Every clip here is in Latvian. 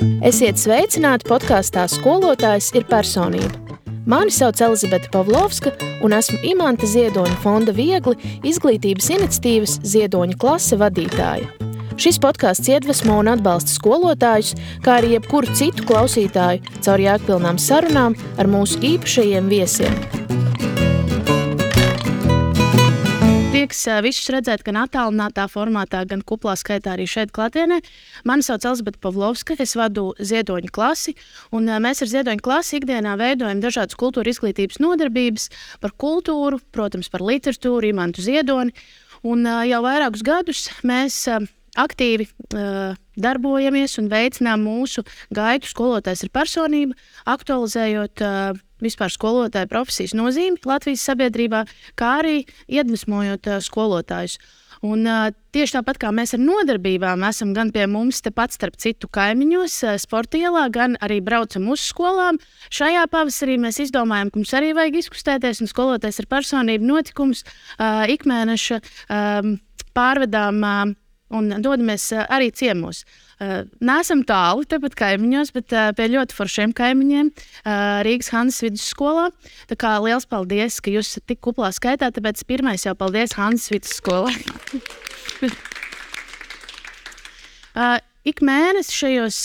Esiet sveicināti podkāstā Skolotājs ir personība. Mani sauc Elizabete Pavlovska, un esmu Imants Ziedoņa fonda Viegli izglītības iniciatīvas Ziedoņa klase vadītāja. Šis podkāsts iedvesmo un atbalsta skolotājus, kā arī jebkuru citu klausītāju caur jēgpilnām sarunām ar mūsu īpašajiem viesiem. Prieks visus redzēt gan attālinātā formātā, gan kuplā skaitā arī šeit klātienē. Mani sauc Elizabete Pavlovska, es vadu ziedoņu klasi, un mēs ar ziedoņu klasi ikdienā veidojam dažādas kultūra izglītības nodarbības par kultūru, protams, par literatūru, imantu ziedoni. Un jau vairākus gadus mēs aktīvi uh, darbojamies un veicinām mūsu gaitu skolotājs ar personību, aktualizējot uh, vispār skolotāja profesijas nozīmi Latvijas sabiedrībā, kā arī iedvesmojot uh, skolotājus. Un, uh, tieši tāpat kā mēs ar nodarbībām esam gan pie mums, tepat starp citu kaimiņos, uh, sporta ielā, gan arī braucam uz skolām. Šajā pavasarī mēs izdomājām, ka mums arī vajag izkustēties un skoloties ar personību notikumus uh, ikmēneša um, pārvedām. Uh, un dodamies arī ciemos. Nesam tālu, tepat kaimiņos, bet pie ļoti foršiem kaimiņiem Rīgas Hanzas vidusskolā. Tā kā liels paldies, ka jūs esat tik kuplā skaitā, tāpēc pirmais jau paldies Hanzas vidusskolai. Ik mēnesi šajos,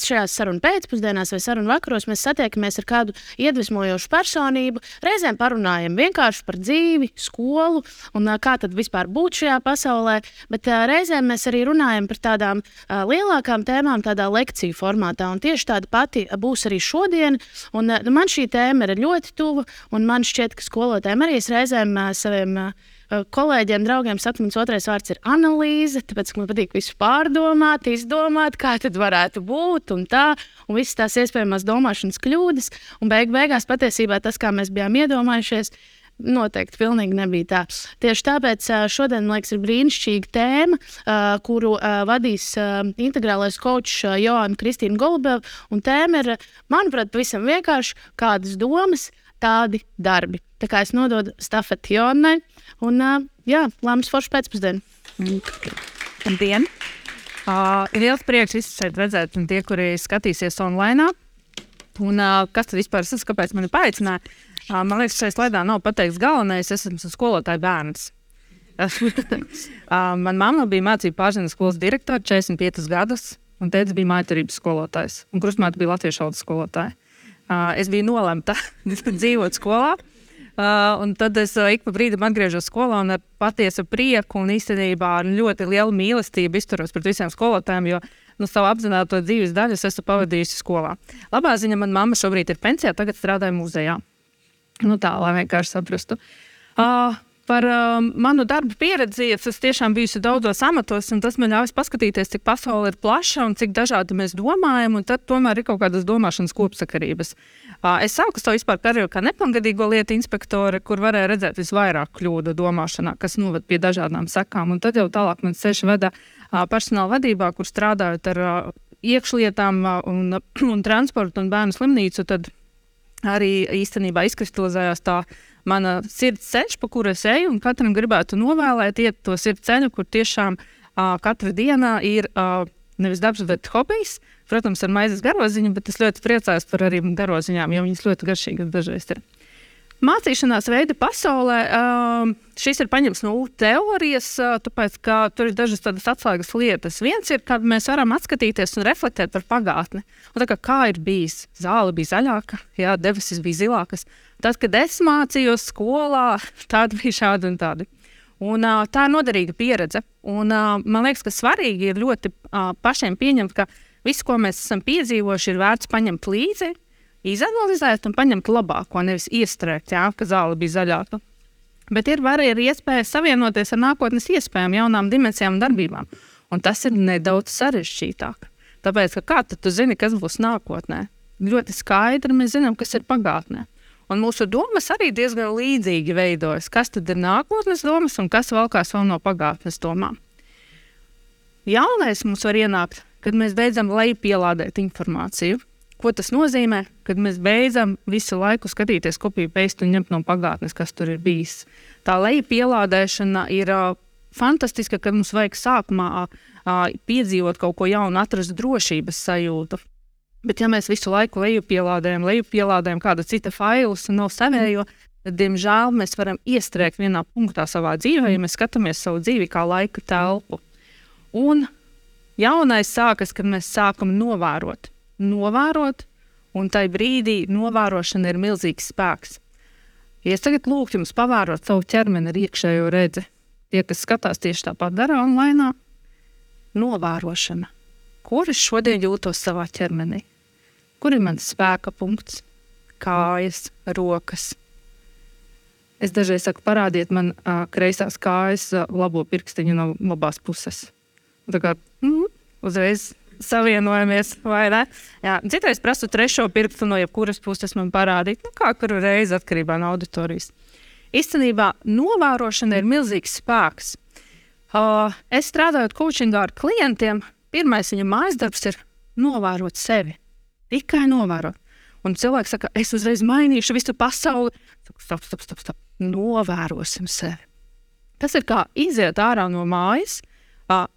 šajās sarunu pēcpusdienās vai sarunu vakaros mēs satiekamies ar kādu iedvesmojošu personību. Reizēm parunājam vienkārši par dzīvi, skolu un kā tad vispār būt šajā pasaulē, bet reizēm mēs arī runājam par tādām lielākām tēmām, tādā lekciju formātā. Un tieši tāda pati būs arī šodien. Un, man šī tēma ir ļoti tuva, un man šķiet, ka skolotājiem arī es reizēm saviem kolēģiem, draugiem saka, mans otrais vārds ir analīze, tāpēc man patīk visu pārdomāt, izdomāt, kā tas varētu būt un tā, un visas tās iespējamās domāšanas kļūdas. Un beig beigās patiesībā tas, kā mēs bijām iedomājušies, Noteikti pilnīgi nebija tā. Tieši tāpēc eh, šodien, man liekas, ir brīnišķīga tēma, eh, kuru vadīs integrālais kočs Joana Kristīna Golubeva. Tēma ir, manuprāt, pavisam vienkārši kādas domas, tādi darbi. Tā kā es nododu stafeti Jonai. Un, uh, jā, lēmums forši pēcpusdienā. Labdien! Uh, ir liels prieks visus šeit redzēt, un tie, kuri skatīsies online. Un, uh, kas tad vispār ir? Kāpēc man ir paaicināja? Uh, man liekas, šajā slaidā nav pateikts galvenais. Es esmu skolotāja bērns. uh, Manā mamma bija mācību pārzina skolas direktore 45 gadus, un tēvs bija mājaturības skolotājs. Un krustmāte bija latviešu valodas skolotāja. Uh, es biju nolemta dzīvot skolā. Uh, un tad es uh, ik pa brīdim atgriežos skolā un ar patiesu prieku un īstenībā ar ļoti lielu mīlestību izturos pret visiem skolotājiem, jo nu, savu apzināto dzīves daļu esmu pavadījusi skolā. Labā ziņa, manā mamma šobrīd ir pensijā, tagad strādāja muzejā. Nu, tā, lai vienkārši saprastu. Uh, Par uh, manu darbu pieredzi es tiešām biju daudzos amatos, un tas man ļauj paskatīties, cik pasaule ir plaša un cik dažādi mēs domājam, tad tomēr ir kaut kādas domāšanas kopsakarības. Uh, es sāku savu vispār karjeru kā nepilngadīgo lietu inspektore, kur varēja redzēt visvairāk kļūdu domāšanā, kas noved pie dažādām sekām. Un tad jau tālāk man ceļš veda uh, personāla vadībā, kur strādājot ar uh, iekšlietām uh, un, un transportu un bērnu slimnīcu. Tad arī īstenībā izkristalizējās tā mana sirds ceļš, pa kuru es eju, un katram gribētu novēlēt, iet to sirds ceļu, kur tiešām uh, katra diena ir uh, nevis darbs, bet hobijs. Protams, ar maizes garoziņu, bet es ļoti priecājos par arī garoziņām, jo viņas ļoti garšīgas dažreiz ir. Mācīšanās veida pasaulē uh, šis ir paņemts no teorijas, uh, tāpēc, ka tur ir dažas tādas atslēgas lietas. Viens ir, kad mēs varam atskatīties un reflektēt par pagātni. Un kā, kā ir bijis? Zāle bija zaļāka, jā, debesis bija zilākas. Tad, kad es mācījos skolā, tāda bija šāda un tāda. Un, uh, tā ir noderīga pieredze. Un, uh, man liekas, ka svarīgi ir ļoti pašiem pieņemt, ka visu, ko mēs esam piedzīvojuši, ir vērts paņemt līdzi izanalizēt un paņemt labāko, nevis iestrēgt, jā, ka zāle bija zaļāka. Bet ir arī iespēja savienoties ar nākotnes iespējām, jaunām dimensijām un darbībām. Un tas ir nedaudz sarežģītāk. Tāpēc, ka kā tu zini, kas būs nākotnē? Ļoti skaidri mēs zinām, kas ir pagātnē. Un mūsu domas arī diezgan līdzīgi veidojas. Kas tad ir nākotnes domas un kas valkās vēl no pagātnes domām? Jaunais mums var ienākt, kad mēs beidzam lejupielādēt informāciju. Ko tas nozīmē? Kad mēs beidzam visu laiku skatīties kopiju pēstu un ņemt no pagātnes, kas tur ir bijis. Tā leja pielādēšana ir uh, fantastiska, ka mums vajag sākumā uh, piedzīvot kaut ko jaunu, atrast drošības sajūtu. Bet, ja mēs visu laiku lejupielādējam, lejupielādējam kāda cita failus un nav savējo, tad, diemžēl, mēs varam iestrēgt vienā punktā savā dzīvē, ja mēs skatāmies savu dzīvi kā laika telpu. Un jaunais sākas, kad mēs sākam novērot. Novērot, un tajā brīdī novērošana ir milzīgs spēks. Ja es tagad lūgtu jums pavērot savu ķermeni ar iekšējo redzi, tie, kas skatās tieši tāpat dara online, novērošana. Kur es šodien jūtos savā ķermenī? Kur ir mans spēka punkts? Kājas, rokas. Es dažreiz saku, parādiet man uh, kreisās kājas, uh, labo pirkstiņu no labās puses. Tā kā mm, uzreiz savienojamies, vai ne? Jā, citreiz prasu trešo pirkstu no jebkuras puses man parādīt, nu, kā kuru reizi atkarībā no auditorijas. Īstenībā novērošana ir milzīgs spēks. Uh, es strādāju coachingā ar klientiem, pirmais viņa mājas darbs ir novērot sevi Tikai novērot. Un cilvēks saka, es uzreiz mainīšu visu pasauli. Stop, stop, stop, stop. Novērosim sevi. Tas ir kā iziet ārā no mājas, uh,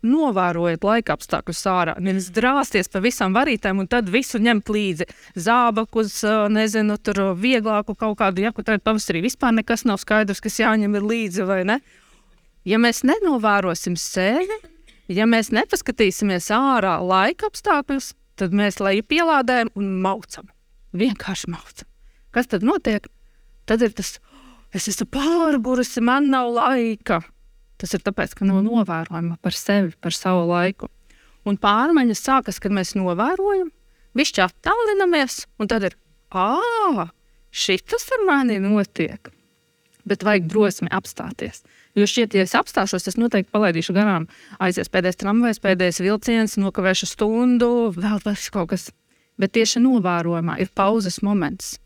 novērojiet laika apstākļus ārā. Nevis drāsties pa visām varītēm un tad visu ņemt līdzi. Zābakus, uh, nezinu, tur vieglāku kaut kādu, ja tad pavasarī vispār nekas nav skaidrs, kas jāņem līdzi vai ne. Ja mēs nenovērosim sevi, ja mēs nepaskatīsimies ārā laika apstākļus, tad mēs leju pielādējam un maucam. Vienkārši maucam. Kas tad notiek? Tad ir tas, es esmu pārgurusi, man nav laika. Tas ir tāpēc, ka nav novērojama par sevi, par savu laiku. Un pārmaiņas sākas, kad mēs novērojam, višķi attālinamies, un tad ir, ah, šis ar mani notiek. Bet vajag drosmi apstāties. Jo šķiet, ja es apstāšos, es noteikti palaidīšu garām. Aizies pēdējais tramvajs, pēdējais vilciens, nokavēšu stundu, vēl kaut kas. Bet tieši novērojumā ir pauzes moments.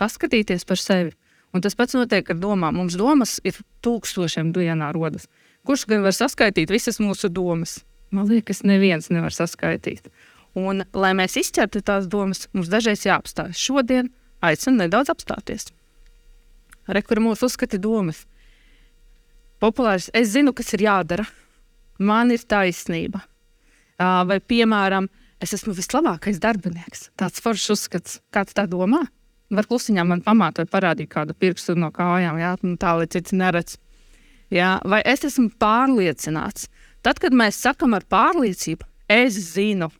Paskatīties par sevi. Un tas pats notiek ar domām. Mums domas ir tūkstošiem dienā rodas. Kurš gan var saskaitīt visas mūsu domas? Man liekas, neviens nevar saskaitīt. Un, lai mēs izķertu tās domas, mums dažreiz jāapstājas. Šodien aicinu nedaudz apstāties. Rekur mūsu uzskati domas populārs. Es zinu, kas ir jādara. Man ir taisnība. Vai, piemēram, es esmu vislabākais darbinieks. Tāds foršs uzskats. Kāds tā domā? Var klusiņā man pamātot, parādīt kādu pirkstu no kājām, jā, nu, tā lai cits neredz. Jā, vai es esmu pārliecināts? Tad, kad mēs sakam ar pārliecību, es zinu,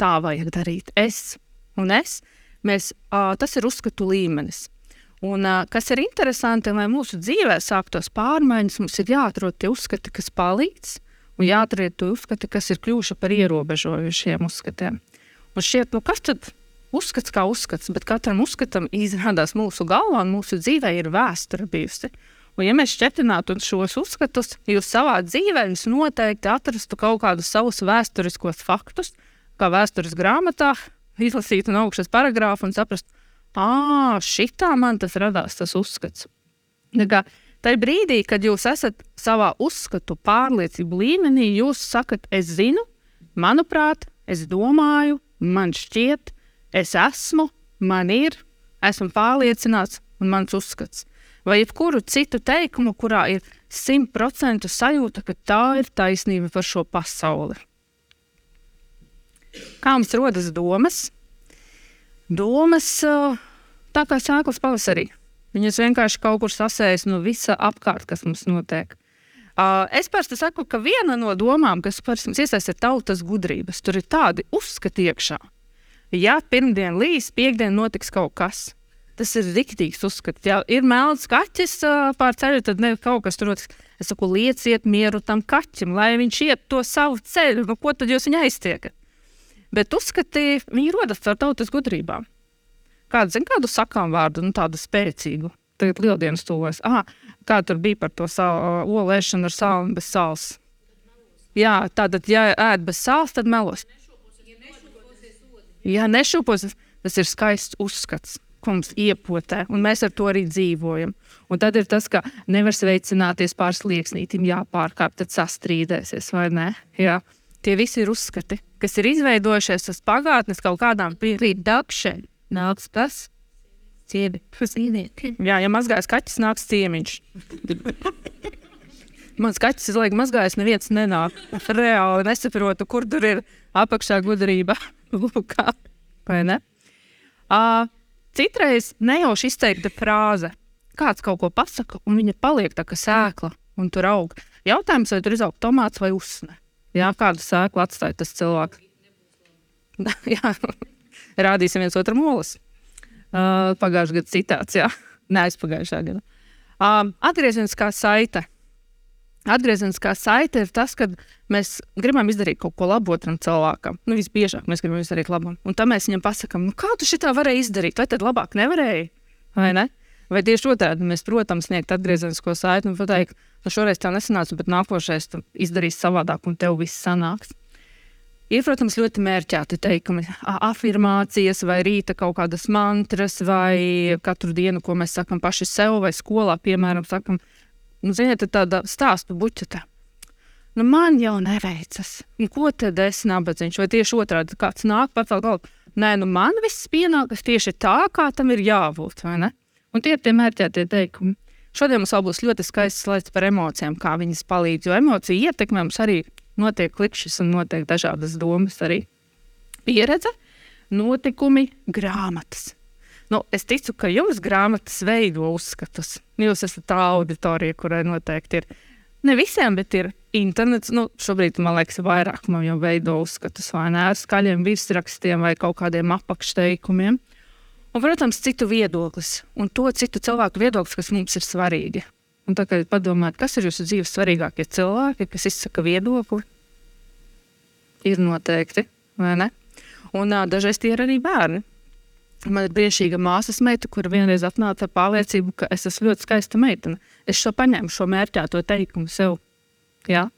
tā vajag darīt. Es un es, mēs, uh, tas ir uzskatu līmenis. Un, kas ir interesanti, lai mūsu dzīvē sāktos pārmaiņas, mums ir jāatrod tie uzskati, kas palīdz, un jāatrod tie uzskati, kas ir kļuvuši par ierobežojušiem uzskatiem. Un šķiet, nu kas tad uzskats kā uzskats, bet katram uzskatam izrādās mūsu galvā un mūsu dzīvē ir vēsture bijusi. Un, ja mēs šķetinātu šos uzskatus, jūs savā dzīvē jūs noteikti atrastu kaut kādus savus vēsturiskos faktus, kā vēstures grāmatā, izlasītu no augšas paragrāfu un saprastu, ah, šitā man tas radās, tas uzskats. Tajā brīdī, kad jūs esat savā uzskatu pārliecību līmenī, jūs sakat, es zinu, manuprāt, es domāju, man šķiet, es esmu, man ir, esmu pārliecināts un mans uzskats. Vai jebkuru citu teikumu, kurā ir simtprocentu sajūta, ka tā ir taisnība par šo pasauli. Kā mums rodas domas? Domas uh, tā kā sēklas pavasarī. Viņas vienkārši kaut kur sasējas no visa apkārt, kas mums notiek. Uh, es parasti saku, ka viena no domām, kas mums iesaistās, ir tautas gudrības. Tur ir tādi uzskati iekšā. Ja pirmdien līs, piekdien notiks kaut kas, tas ir rīktīgs uzskats. Ja ir melns kaķis uh, pār ceļu, tad ne, kaut kas tur notiks. Es saku, lieciet mieru tam kaķim, lai viņš iet to savu ceļu. Nu, ko tad jūs viņu aiztiekat? Bet uzskati, viņi rodas ar tautas gudrībām kādu, zin, kādu sakām vārdu, nu, tādu spēcīgu. Tagad lieldienas tuvojas. Ah, kā tur bija par to uh, olēšanu ar sāli un bez sāls? Jā, tātad, ja ēd bez sāls, tad melos. Jā, nešūpos, tas ir skaists uzskats mums iepotē, un mēs ar to arī dzīvojam. Un tad ir tas, ka nevar sveicināties pār slieksnītim, jāpārkāp, tad sastrīdēsies, vai ne? Jā. Tie visi ir uzskati, kas ir izveidojušies uz pagātnes kaut kādām pīrīdakšēm nāks kas? Ciebi. Jā, ja mazgājas kaķis, nāks ciemiņš. Mans kaķis ir laika mazgājis, neviens nenāk. Reāli nesaprotu, kur tur ir apakšā gudrība. Lūkā, vai ne? Uh, citreiz nejauši izteikta frāze. Kāds kaut ko pasaka, un viņa paliek tā kā sēkla, un tur aug. Jautājums, vai tur izaug tomāts vai usne? Jā, kādu sēklu atstāja tas cilvēks? jā, rādīsim viens otram olas. Uh, pagājušā gada citāts, jā, neaizpagājušā gada. Uh, atgriezeniskā saite. Atgriezeniskā saite ir tas, kad mēs gribam izdarīt kaut ko labu otram cilvēkam. Nu, visbiežāk mēs gribam izdarīt labu. Un tad mēs viņam pasakām, nu, kā tu šitā varēji izdarīt, vai tad labāk nevarēji? Vai ne? Vai tieši otrādi mēs, protams, sniegt atgriezenisko saiti un pateikt, nu, šoreiz tā nesanāca, bet nākošais tu izdarīsi savādāk un tev viss sanāks. Ir, protams, ļoti mērķēti teikumi, afirmācijas, vai rīta kaut kādas mantras, vai katru dienu, ko mēs sakām paši sev, vai skolā, piemēram, sakām, nu, ziniet, tāda stāstu buķeta. Nu, man jau neveicas. Un ko tad es nabadzīšu? Vai tieši otrādi kāds nāk, pacēl galvu? Nē, nu man viss pienākas tieši tā, kā tam ir jābūt. Un tie ir tie mērķētie teikumi. Šodien mums būs ļoti skaists slaids par emocijām, kā viņas palīdz. Jo emociju ietekmē mums arī notiek klikšķis un notiek dažādas domas arī. Pieredze, notikumi, grāmatas. Nu, es ticu, ka jums grāmatas veido uzskatus. Jūs esat tā auditorija, kurai noteikti ir. Ne visiem, bet ir internets. Nu, šobrīd man liekas, vairāk man jau veido uzskatus, vai ne ar skaļiem virsrakstiem vai kaut kādiem apakšteikumiem. Un, protams, citu viedoklis un to citu cilvēku viedoklis, kas mums ir svarīgi. Un tā kā padomājat, kas ir jūsu dzīves svarīgākie cilvēki, kas izsaka viedokli, ir noteikti, vai ne? Un uh, dažreiz tie ir arī bērni. Man ir brīnišķīga māsas meita, kur vienreiz atnāca ar pārliecību, ka es esmu ļoti skaista meitene. Es šo paņēmu, šo mērķēto teikumu sev. Ja?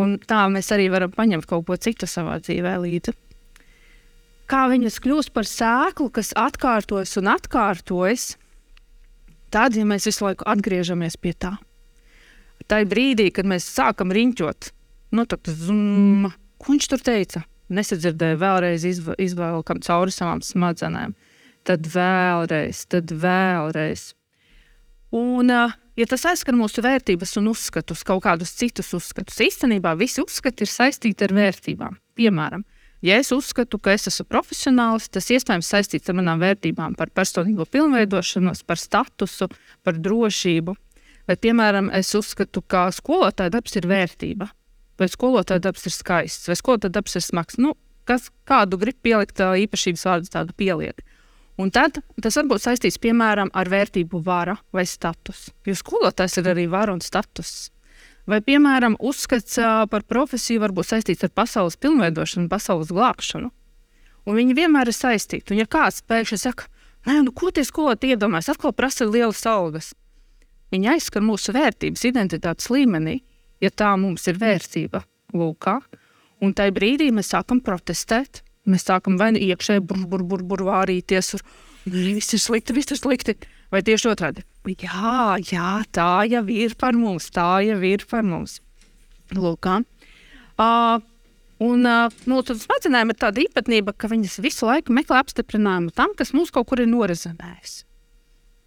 Un tā mēs arī varam paņemt kaut ko citu savā dzīvē līdzi. Kā viņas kļūst par sēklu, kas atkārtojas un atkārtojas, tad, ja mēs visu laiku atgriežamies pie tā, tā brīdī, kad mēs sākam riņķot, nu, tad zum, ko viņš tur teica? Nesadzirdēju, vēlreiz izvēlkam cauri savām smadzenēm tad vēlreiz, tad vēlreiz. Un, ja tas aizskar mūsu vērtības un uzskatus, kaut kādus citus uzskatus, īstenībā visi uzskati ir saistīti ar vērtībām. Piemēram, ja es uzskatu, ka es esmu profesionāls, tas iespējams saistīts ar manām vērtībām, par personīgo pilnveidošanos, par statusu, par drošību. Vai, piemēram, es uzskatu, ka skolotāja darbs ir vērtība, vai skolotāja darbs ir skaists, vai skolotāja darbs ir smags. Nu, kas, kādu grib pielikt īpašības vārdu, tādu pieliek. Un tad tas var būt saistīts piemēram ar vērtību vara vai status. Jo skolotājs ir arī vara un status. Vai, piemēram, uzskats par profesiju var būt saistīts ar pasaules pilnveidošanu, pasaules glābšanu. Un viņi vienmēr ir saistīti. Un, ja kāds pēkšņi saka, nē, nu, ko tie skolotāji iedomājas, atkal prasa lielas algas, viņi aizskar mūsu vērtības, identitātes līmenī, ja tā mums ir vērtība. Lūk, un tajā brīdī mēs sākam protestēt, Mēs sākam vai nu iekšēji bur, bur, bur, bur, vārīties, un viss ir slikti, viss ir slikti. Vai tieši otrādi? Jā, jā, tā jau ir par mums, tā jau ir par mums. Lūk, uh, un mūsu smadzenēm ir tāda īpatnība, ka viņas visu laiku meklē apstiprinājumu tam, kas mums kaut kur ir norizonējis.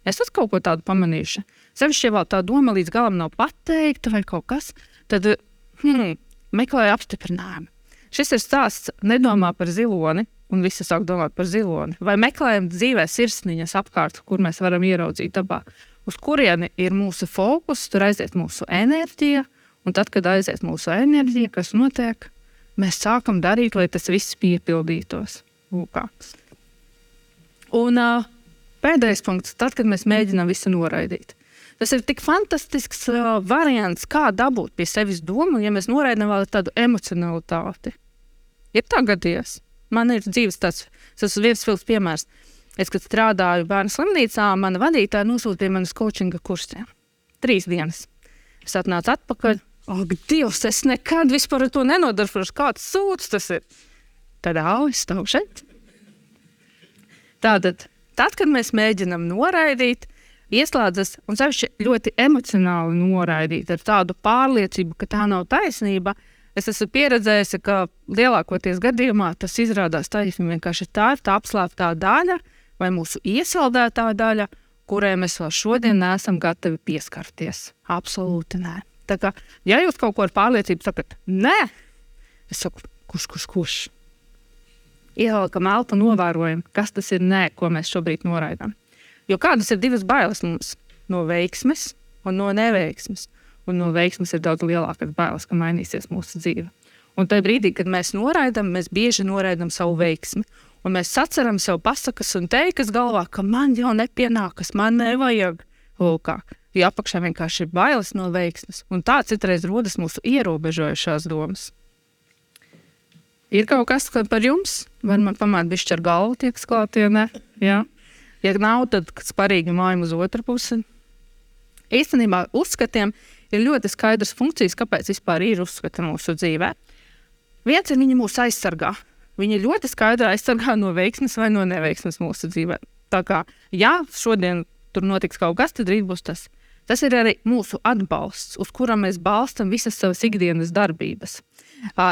Es esmu kaut ko tādu pamanījuši. Sevišķi, ja tā doma līdz galam nav pateikta vai kaut kas, tad hmm, meklēju apstiprinājumu. Šis ir stāsts nedomā par ziloni, un visi sāk domāt par ziloni. Vai meklējam dzīvē sirsniņas apkārt, kur mēs varam ieraudzīt dabā, uz kurieni ir mūsu fokus, tur aiziet mūsu enerģija, un tad, kad aiziet mūsu enerģija, kas notiek, mēs sākam darīt, lai tas viss piepildītos. Lūkā. Un uh, pēdējais punkts, tad, kad mēs mēģinām visu noraidīt. Tas ir tik fantastisks uh, variants, kā dabūt pie sevis domu, ja mēs noraidām vēl tādu emocionalitāti. Ir tā gadījies. Man ir dzīves tāds, tas ir viens filmas piemērs. Es, kad strādāju bērnu slimnīcā, mana vadītāja nosūtīja man uz coachinga kursiem. Trīs dienas. Es atnācu atpakaļ. Ak, Dievs, es nekad vispār to nenodarbošos. Kāds sūds tas ir? Tad ausis stāv šeit. Tātad, tad, kad mēs mēģinām noraidīt, ieslēdzas un sevišķi ļoti emocionāli noraidīt ar tādu pārliecību, ka tā nav taisnība, Es esmu pieredzējis, ka lielākoties gadījumā tas izrādās taisnība. Vienkārši tā ir tā apslēptā daļa vai mūsu iesaldētā daļa, kurai mēs vēl šodien neesam gatavi pieskarties. Absolūti nē. Tā kā, ja jūs kaut ko ar pārliecību sakat, nē, es saku, kurš, kurš, kurš? Ievelkam elpu, novērojam, kas tas ir nē, ko mēs šobrīd noraidām. Jo kādas ir divas bailes mums no veiksmes un no neveiksmes? Un no veiksmes ir daudz lielākas bailes, ka mainīsies mūsu dzīve. Un tajā brīdī, kad mēs noraidām, mēs bieži noraidām savu veiksmi. Un mēs atceram sev pasakas un teikas galvā, ka man jau nepienākas, man nevajag. Lūkā. Jo apakšā vienkārši ir bailes no veiksmes. Un tā citreiz rodas mūsu ierobežojušās domas. Ir kaut kas par jums? Var man pamāt bišķi ar galvu tiek klātienē? Jā. Ja nav, tad sparīgi mājam uz otru pusi. Īstenībā uzskatiem ir ļoti skaidrs funkcijas, kāpēc vispār ir uzskati mūsu dzīvē. Viens ir viņi mūs aizsargā. Viņi ļoti skaidri aizsargā no veiksmes vai no neveiksmes mūsu dzīvē. Tā kā, ja šodien tur notiks kaut kas, tad rīt būs tas. Tas ir arī mūsu atbalsts, uz kura mēs balstām visas savas ikdienas darbības.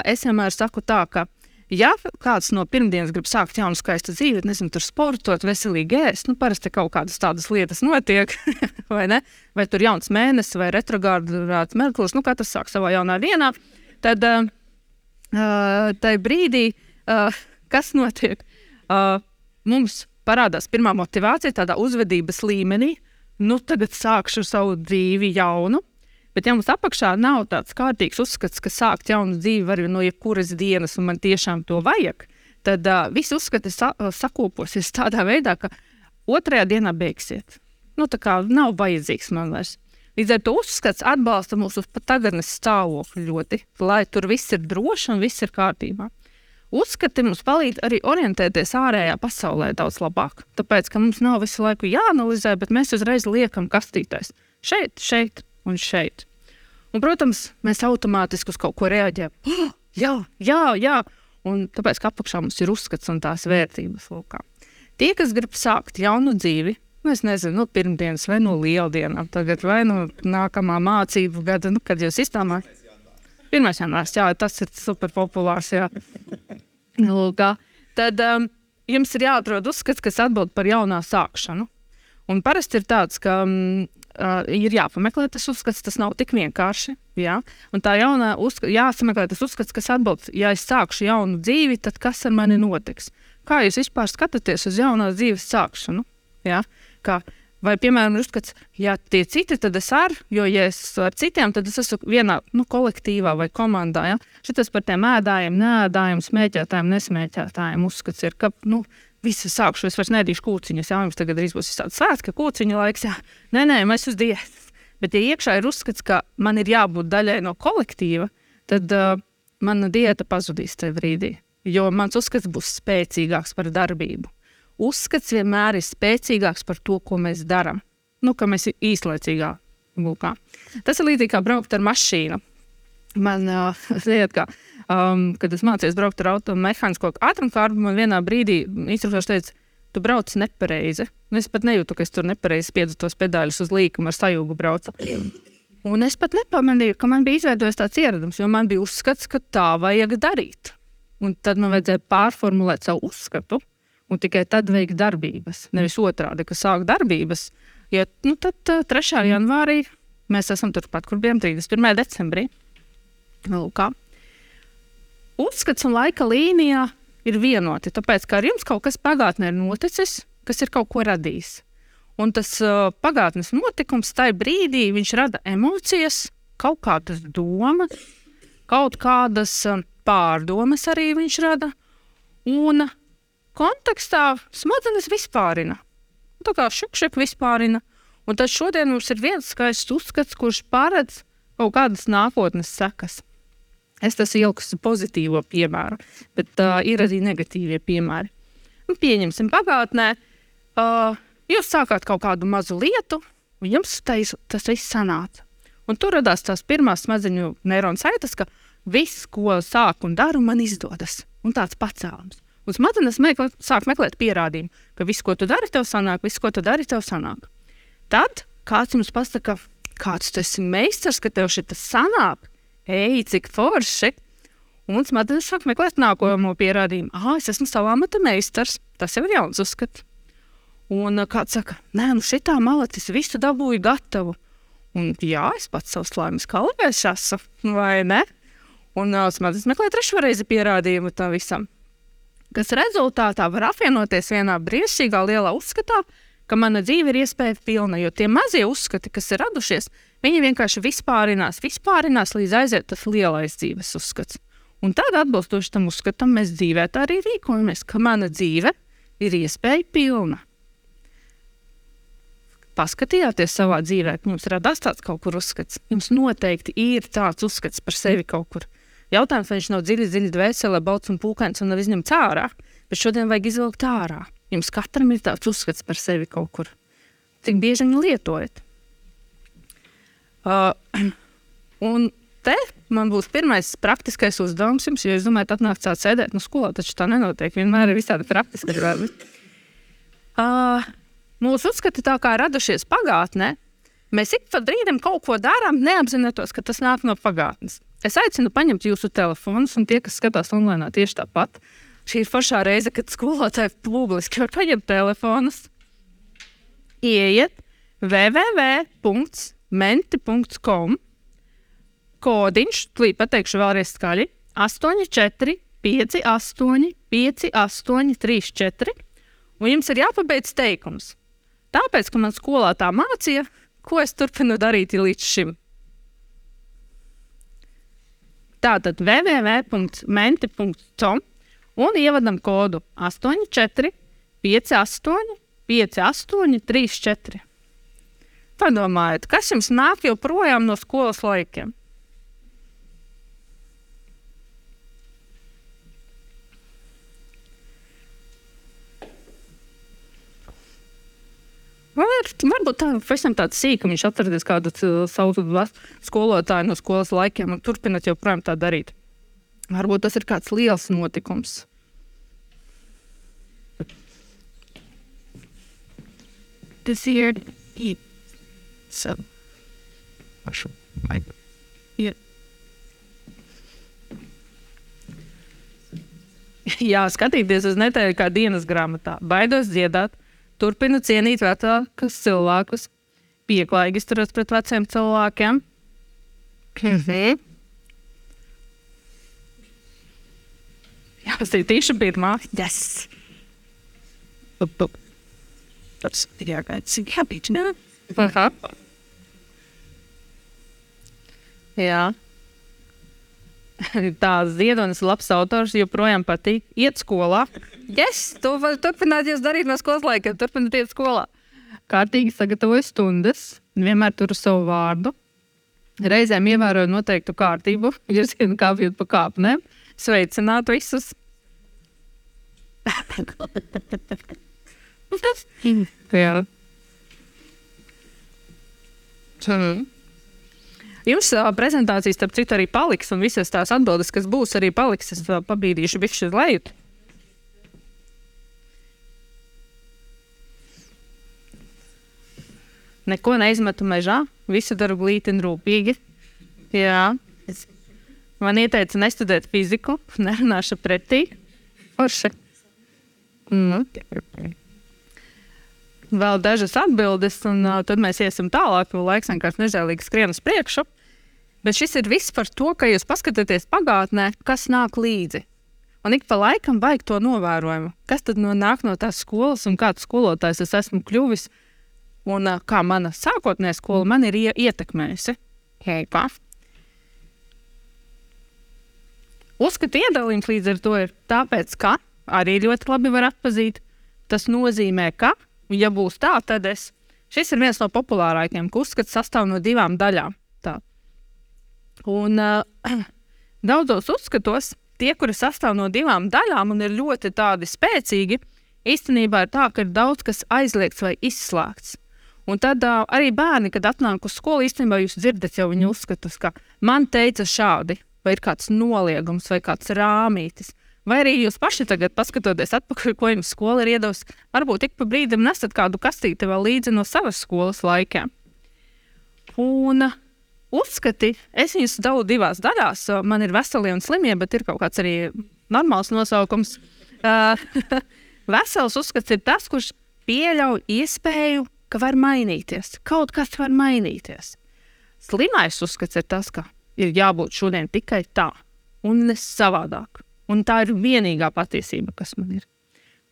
Es vienmēr saku tā, ka, ja kāds no pirmdienas grib sākt jaunu skaistu dzīvi, nezinu, tur sportot, veselīgi ēst, nu, parasti kaut kādas tādas lietas notiek, vai ne? Vai tur jauns mēnesis, vai retrogrāds merklis, nu, katrs sāk savā jaunā dienā, tad uh, tajā brīdī, uh, kas notiek? Uh, mums parādās pirmā motivācija tādā uzvedības līmenī, nu, tagad sākšu savu dzīvi jaunu. Bet, ja mums apakšā nav tāds kārtīgs uzskats, ka sākt jaunu dzīvi var no jebkuras dienas, un man tiešām to vajag, tad uh, viss uzskati sa sakoposies tādā veidā, ka otrajā dienā beigsiet. Nu, tā kā nav vajadzīgs man vairs. Līdz ar to uzskats atbalsta mūsu tagadnes stāvokli ļoti, lai tur viss ir droši un viss ir kārtībā. Uzskati mums palīdz arī orientēties ārējā pasaulē daudz labāk. Tāpēc, ka mums nav visu laiku jāanalizē, bet mēs uzreiz liekam kastītēs. Šeit, šeit un šeit. Un, protams, mēs automātiski uz kaut ko reaģējam. Oh, jā, jā, jā. Un tāpēc, apakšā mums ir uzskats un tās vērtības. Lūkā. Tie, kas grib sākt jaunu dzīvi, nu, es nezinu, no nu, pirmdienas vai no lieldienām, tagad vai no nākamā mācību gada, nu, kad jūs iztāmājat. Pirmais janvārs, jā, tas ir super populārs. Jā. Lūk, tad um, jums ir jāatrod uzskats, kas atbild par jaunā sākšanu. Un parasti ir tāds, ka um, uh, ir jāpameklē tas uzskats, tas nav tik vienkārši. Jā? Un tā jaunā uzskats, jāsameklē tas uzskats, kas atbild, ja es sākšu jaunu dzīvi, tad kas ar mani notiks? Kā jūs vispār skatāties uz jaunās dzīves sākšanu? Jā? Kā, Vai, piemēram, uzskats, ja tie citi, tad es ar, jo, ja es ar citiem, tad es esmu vienā nu, kolektīvā vai komandā. Ja? Šis par tiem ēdājiem, neēdājiem, smēķētājiem, nesmēķētājiem uzskats ir, ka nu, visi sākšu, es vairs nedīšu kūciņas, jā, jums tagad būs tāds svētki, svētki, laiks, jā. Nē, nē, mēs uz diētas. Bet, ja iekšā ir uzskats, ka man ir jābūt daļai no kolektīva, tad uh, mana diēta pazudīs tajā brīdī. Jo mans uzskats būs spēcīgāks par darbību uzskats vienmēr ir spēcīgāks par to, ko mēs darām. Nu, ka mēs īslaicīgā gulkā. Tas ir līdzīgi kā braukt ar mašīnu. Man, uh, ziniet, kā, um, kad es mācījos braukt ar automehānisko ātrumkārbu, man vienā brīdī instruktors teica, tu brauc nepareizi. Un es pat nejūtu, ka es tur nepareizi spiedu tos pedāļus uz līkumu ar sajūgu braucu. Un es pat nepamanīju, ka man bija izveidojies tāds ieradums, jo man bija uzskats, ka tā vajag darīt. Un tad man vajadzēja pārformulēt savu uzskatu un tikai tad veikt darbības. Nevis otrādi, ka sāk darbības. Ja, nu, tad uh, 3. janvārī mēs esam turpat, kur bijām 31. decembrī. Lūkā. Uzskats un laika līnijā ir vienoti, tāpēc ka ar jums kaut kas pagātnē ir noticis, kas ir kaut ko radījis. Un tas uh, pagātnes notikums tajā brīdī rada emocijas, kaut kādas domas, kaut kādas uh, pārdomas arī viņš rada. Un kontekstā smadzenes vispārina. Tā kā šukšek vispārina. Un tad šodien mums ir viens skaists uzskats, kurš paredz kaut kādas nākotnes sekas. Es tas ilgstu pozitīvo piemēru, bet uh, ir arī negatīvie piemēri. Nu, pieņemsim, pagātnē uh, jūs sākāt kaut kādu mazu lietu, un jums tais, tas viss sanāca. Un tur radās tās pirmās smadzeņu neironu saites, ka viss, ko sāku un daru, man izdodas. Un tāds pacēlums. Un smadzenes meklē, sāk meklēt pierādījumu, ka viss, ko tu dari, tev sanāk, viss, ko tu dari, tev sanāk. Tad kāds jums pasaka, kāds tu esi meistars, ka tev šis sanāk, ej, cik forši. Un smadzenes sāk meklēt nākamo pierādījumu. Ah, es esmu savā amata meistars. Tas jau ir jauns uzskats. Un kāds saka, nē, nu šitā malacis visu dabūju gatavu. Un, jā, es pats savus laimes kalvēs esmu, vai ne? Un uh, smadzenes meklē trešo reizi pierādījumu tam visam. Kas rezultātā var apvienoties vienā brīnišķīgā lielā uzskatā, ka mana dzīve ir iespēja pilna, jo tie mazie uzskati, kas ir radušies, viņi vienkārši vispārinās, vispārinās līdz aiziet tas lielais dzīves uzskats. Un tad, atbilstoši tam uzskatam, mēs dzīvē tā arī rīkojamies, ka mana dzīve ir iespēja pilna paskatījāties savā dzīvē, jums radās tāds kaut kur uzskats. Jums noteikti ir tāds uzskats par sevi kaut kur. Jautājums, vai viņš nav dziļi, dziļi dvēselē, balts un pūkains un nav izņemts ārā, bet šodien vajag izvilkt ārā. Jums katram ir tāds uzskats par sevi kaut kur. Cik bieži viņu lietojat? Uh, un te man būs pirmais praktiskais uzdevums jums, jo es domāju, atnākt tāds sēdēt no nu, skolā, taču tā nenotiek. Vienmēr ir visādi praktiski darbi. Uh, Mūsu uzskati tā kā radušies pagātnē, mēs ik pa brīdim kaut ko darām, neapzinoties, ka tas nāk no pagātnes. Es aicinu paņemt jūsu telefonus, un tie, kas skatās online, tieši tāpat. Šī ir foršā reize, kad skolotāji publiski var paņemt telefonus. Iet www.menti.com kodiņš, tūlīt pateikšu vēlreiz skaļi 84, 58, 58, 34, un jums ir jāpabeidz teikums. Tāpēc, ka man skolā tā mācīja, ko es turpinu darīt līdz šim. Tātad www.menti.com un ievadam kodu 84, 58, 58, 34. Padomājiet, kas jums nāk joprojām no skolas laikiem? Var, varbūt tā, pavisam tāds sīkums. Viņš atradis kādu savu skolotāju no skolas laikiem un turpināt joprojām tā darīt. Varbūt tas ir kāds liels notikums. Tas ir īsi. Pašu laiku. Jā, skatīties uz netēju kā dienas grāmatā. Baidos dziedāt, turpinu cienīt vecākus cilvēkus, pieklājīgi izturos pret veciem cilvēkiem. Mhm. Jā, tas ir tieši pirmā. Yes! Tas ir jāgaida, cik jāpīč, ne? Aha. Jā. Tā Ziedonis, labs autors, joprojām patīk iet skolā. Yes, to var turpināt jūs darīt no skolas laika. Turpiniet iet skolā. Kārtīgi sagatavoju stundas, vienmēr turu savu vārdu. Reizēm ievēroju noteiktu kārtību, ja zinu, kā iet pa kāpnēm. Sveicināt visus! Tas ir. Jums prezentācijas, starp citu, arī paliks, un visas tās atbildes, kas būs, arī paliks. Es pabīdīšu bišķi uz leju. Neko neizmetu mežā, visu daru glīti un rūpīgi. Jā. Es... Man ieteica nestudēt fiziku, nerunāšu pretī. Forši. Mm vēl dažas atbildes, un uh, tad mēs iesim tālāk, laiks vienkārši nežēlīgi skrien uz priekšu. Bet šis ir viss par to, ka jūs paskatāties pagātnē, kas nāk līdzi. Un ik pa laikam vajag to novērojumu. Kas tad no nāk no tās skolas un kāds skolotājs es esmu kļuvis un uh, kā mana sākotnējā skola man ir ietekmējusi. Heipa. Uzskatu iedalījums līdz ar to ir tāpēc, ka arī ļoti labi var atpazīt. Tas nozīmē, ka ja būs tā, tad es. Šis ir viens no populārākajiem, kurš uzskats sastāv no divām daļām. Tā. Un uh, daudzos uzskatos, tie, kuri sastāv no divām daļām un ir ļoti tādi spēcīgi, īstenībā ir tā, ka ir daudz kas aizliegts vai izslēgts. Un tad uh, arī bērni, kad atnāk uz skolu, īstenībā jūs dzirdat jau viņu uzskatus, ka man teica šādi, vai ir kāds noliegums, vai kāds rāmītis. Vai arī jūs paši tagad, paskatoties atpakaļ, ko jums skola ir iedavusi, varbūt ik pa brīdim nesat kādu kastīti vēl līdzi no savas skolas laikiem. Un uzskati, es viņus dalu divās daļās. Man ir veselie un slimie, bet ir kaut kāds arī normāls nosaukums. Uh, vesels uzskats ir tas, kurš pieļauj iespēju, ka var mainīties. Kaut kas var mainīties. Slimais uzskats ir tas, ka ir jābūt šodien tikai tā, un ne savādāk. Un tā ir vienīgā patiesība, kas man ir.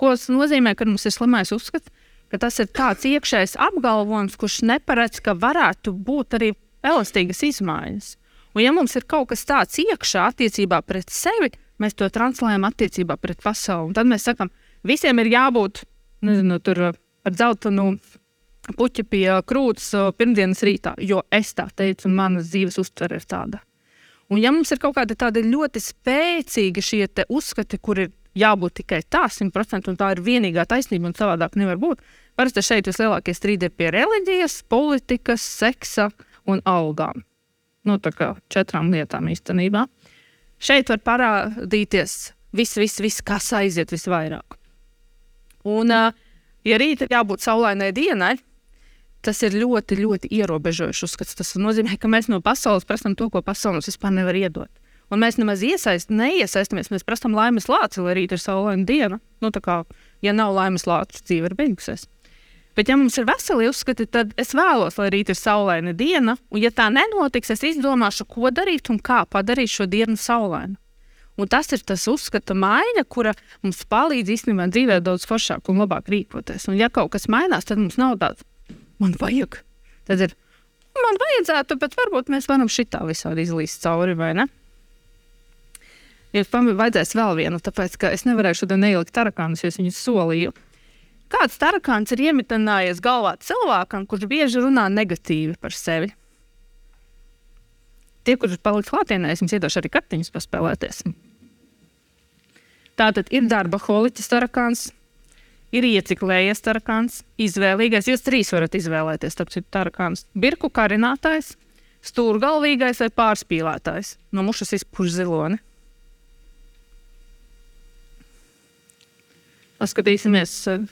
Ko tas nozīmē, kad mums ir slimais uzskats? Ka tas ir tāds iekšējs apgalvojums, kurš neparedz, ka varētu būt arī elastīgas izmaiņas. Un, ja mums ir kaut kas tāds iekšā attiecībā pret sevi, mēs to translējam attiecībā pret pasauli. Un tad mēs sakām, visiem ir jābūt nezinu, tur, ar dzeltenu puķi pie krūts pirmdienas rītā, jo es tā teicu, un manas dzīves uztvere ir tāda. Un, ja mums ir kaut kādi tādi ļoti spēcīgi šie uzskati, kur ir jābūt tikai tā, 100%, un tā ir vienīgā taisnība, un savādāk nevar būt, parasti šeit vislielākie strīdi ir pie reliģijas, politikas, seksa un algām. Nu, tā kā četrām lietām īstenībā. Šeit var parādīties viss, viss, viss kas aiziet visvairāk. Un, ja rīt ir jābūt saulainai dienai, tas ir ļoti, ļoti ierobežojošs uzskats. Tas nozīmē, ka mēs no pasaules prasām to, ko pasaule mums vispār nevar iedot. Un mēs nemaz iesaist, neiesaistamies. Mēs prasām laimes lāci, lai rīt ir saulaina diena. Nu, kā, ja nav laimes lācis, dzīve ir beigusies. Bet, ja mums ir veseli uzskati, tad es vēlos, lai rīt ir saulaina diena. Un, ja tā nenotiks, es izdomāšu, ko darīt un kā padarīt šo dienu saulainu. Un tas ir tas uzskata maiņa, kura mums palīdz īstenībā dzīvē daudz foršāk un labāk rīkoties. Un, ja kaut kas mainās, tad mums nav tāds, man vajag. Tad ir, man vajadzētu, bet varbūt mēs varam šitā visādi izlīst cauri, vai ne? Ja man vajadzēs vēl vienu, tāpēc ka es nevarēšu šodien neielikt tarakānus, jo es viņus solīju. Kāds tarakāns ir iemitinājies galvā cilvēkam, kurš bieži runā negatīvi par sevi? Tie, kurš paliks klātienē, es jums iedošu arī kartiņus paspēlēties. Tātad ir darba holiķis tarakāns, ir ieciklējies tarakāns, izvēlīgais. Jūs trīs varat izvēlēties, starp citu, tarakāns. Birku karinātājs, stūrgalvīgais vai pārspīlētājs. No mušas izpuš ziloni. Paskatīsimies eh,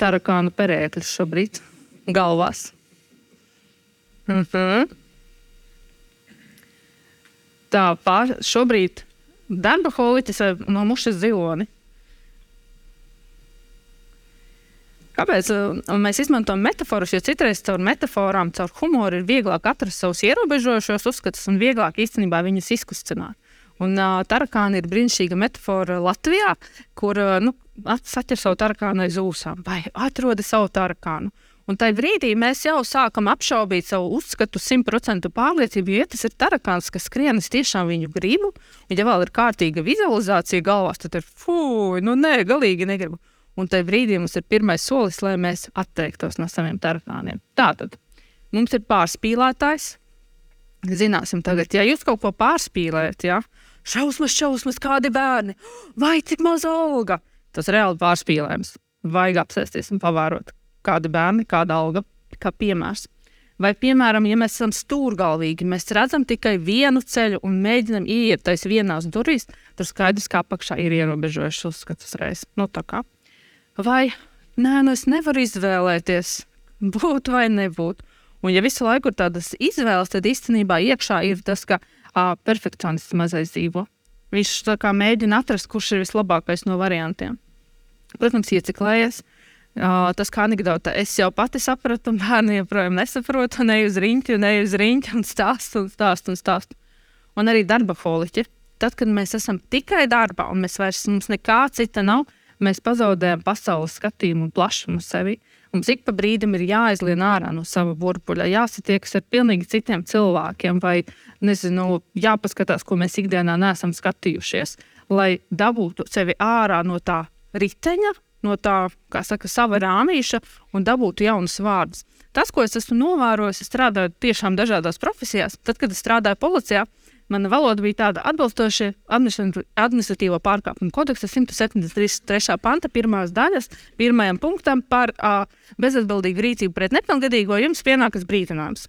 tarakānu perēkļus šobrīd galvās. Mm -hmm. Tā pār, šobrīd darba holiķis vai no mušas ziloni. Kāpēc uh, mēs izmantojam metaforus? Jo citreiz caur metaforām, caur humoru ir vieglāk atrast savus ierobežojošos uzskatus un vieglāk īstenībā viņus izkustināt. Un uh, tarakāna ir brīnišķīga metafora Latvijā, kur uh, nu, saķer savu tarakānu aiz ūsām vai atrod savu tarakānu. Un tajā brīdī mēs jau sākam apšaubīt savu uzskatu, simtprocentu pārliecību, jo ja tas ir tarakāns, kas skrien, es tiešām viņu gribu. Un, ja vēl ir kārtīga vizualizācija galvā, tad ir fuck, nu nē, galīgi negribu. Un tajā brīdī mums ir pirmais solis, lai mēs atteiktos no saviem tarakāniem. Tātad mums ir pārspīlētājs. Zināsim, tagad, ja jūs kaut ko pārspīlējat, ja, šausmas, šausmas, kādi bērni, vai cik maza alga. Tas reāli pārspīlējums. Vajag apsēsties un pavērot, kādi bērni, kāda alga, kā piemērs. Vai, piemēram, ja mēs esam stūrgalvīgi, mēs redzam tikai vienu ceļu un mēģinam ieiet tajā vienās durvīs, tad skaidrs, ka apakšā ir ierobežojušs uzskats uzreiz. Nu, vai nē, nu es nevaru izvēlēties, būt vai nebūt. Un, ja visu laiku ir tādas izvēles, tad īstenībā iekšā ir tas, ka uh, perfekcionists mazais dzīvo. Viņš kā, mēģina atrast, kurš ir vislabākais no variantiem. Protams, ieciklējies. Uh, tas kā anekdote, es jau pati sapratu, un bērni joprojām nesaprot, un eju uz riņķi, un eju uz riņķi, un stāstu, un stāstu, un stāstu. Un arī darba holiķi. Tad, kad mēs esam tikai darbā, un mēs vairs mums nekā cita nav, mēs pazaudējam pasaules skatījumu un plašumu sevi. Mums ik pa brīdim ir jāizlien ārā no sava burbuļa, jāsatiekas ar pilnīgi citiem cilvēkiem, vai nezinu, jāpaskatās, ko mēs ikdienā neesam skatījušies, lai dabūtu sevi ārā no tā riteņa, no tā, kā saka, sava rāmīša un dabūtu jaunus vārdus. Tas, ko es esmu novērojis, strādājot tiešām dažādās profesijās, tad, kad es strādāju policijā, mana valoda bija tāda atbilstoša administratīvo pārkāpumu kodeksa 173. panta pirmās daļas, pirmajam punktam par uh, bezatbildīgu rīcību pret nepilngadīgo, jums pienākas brīdinājums.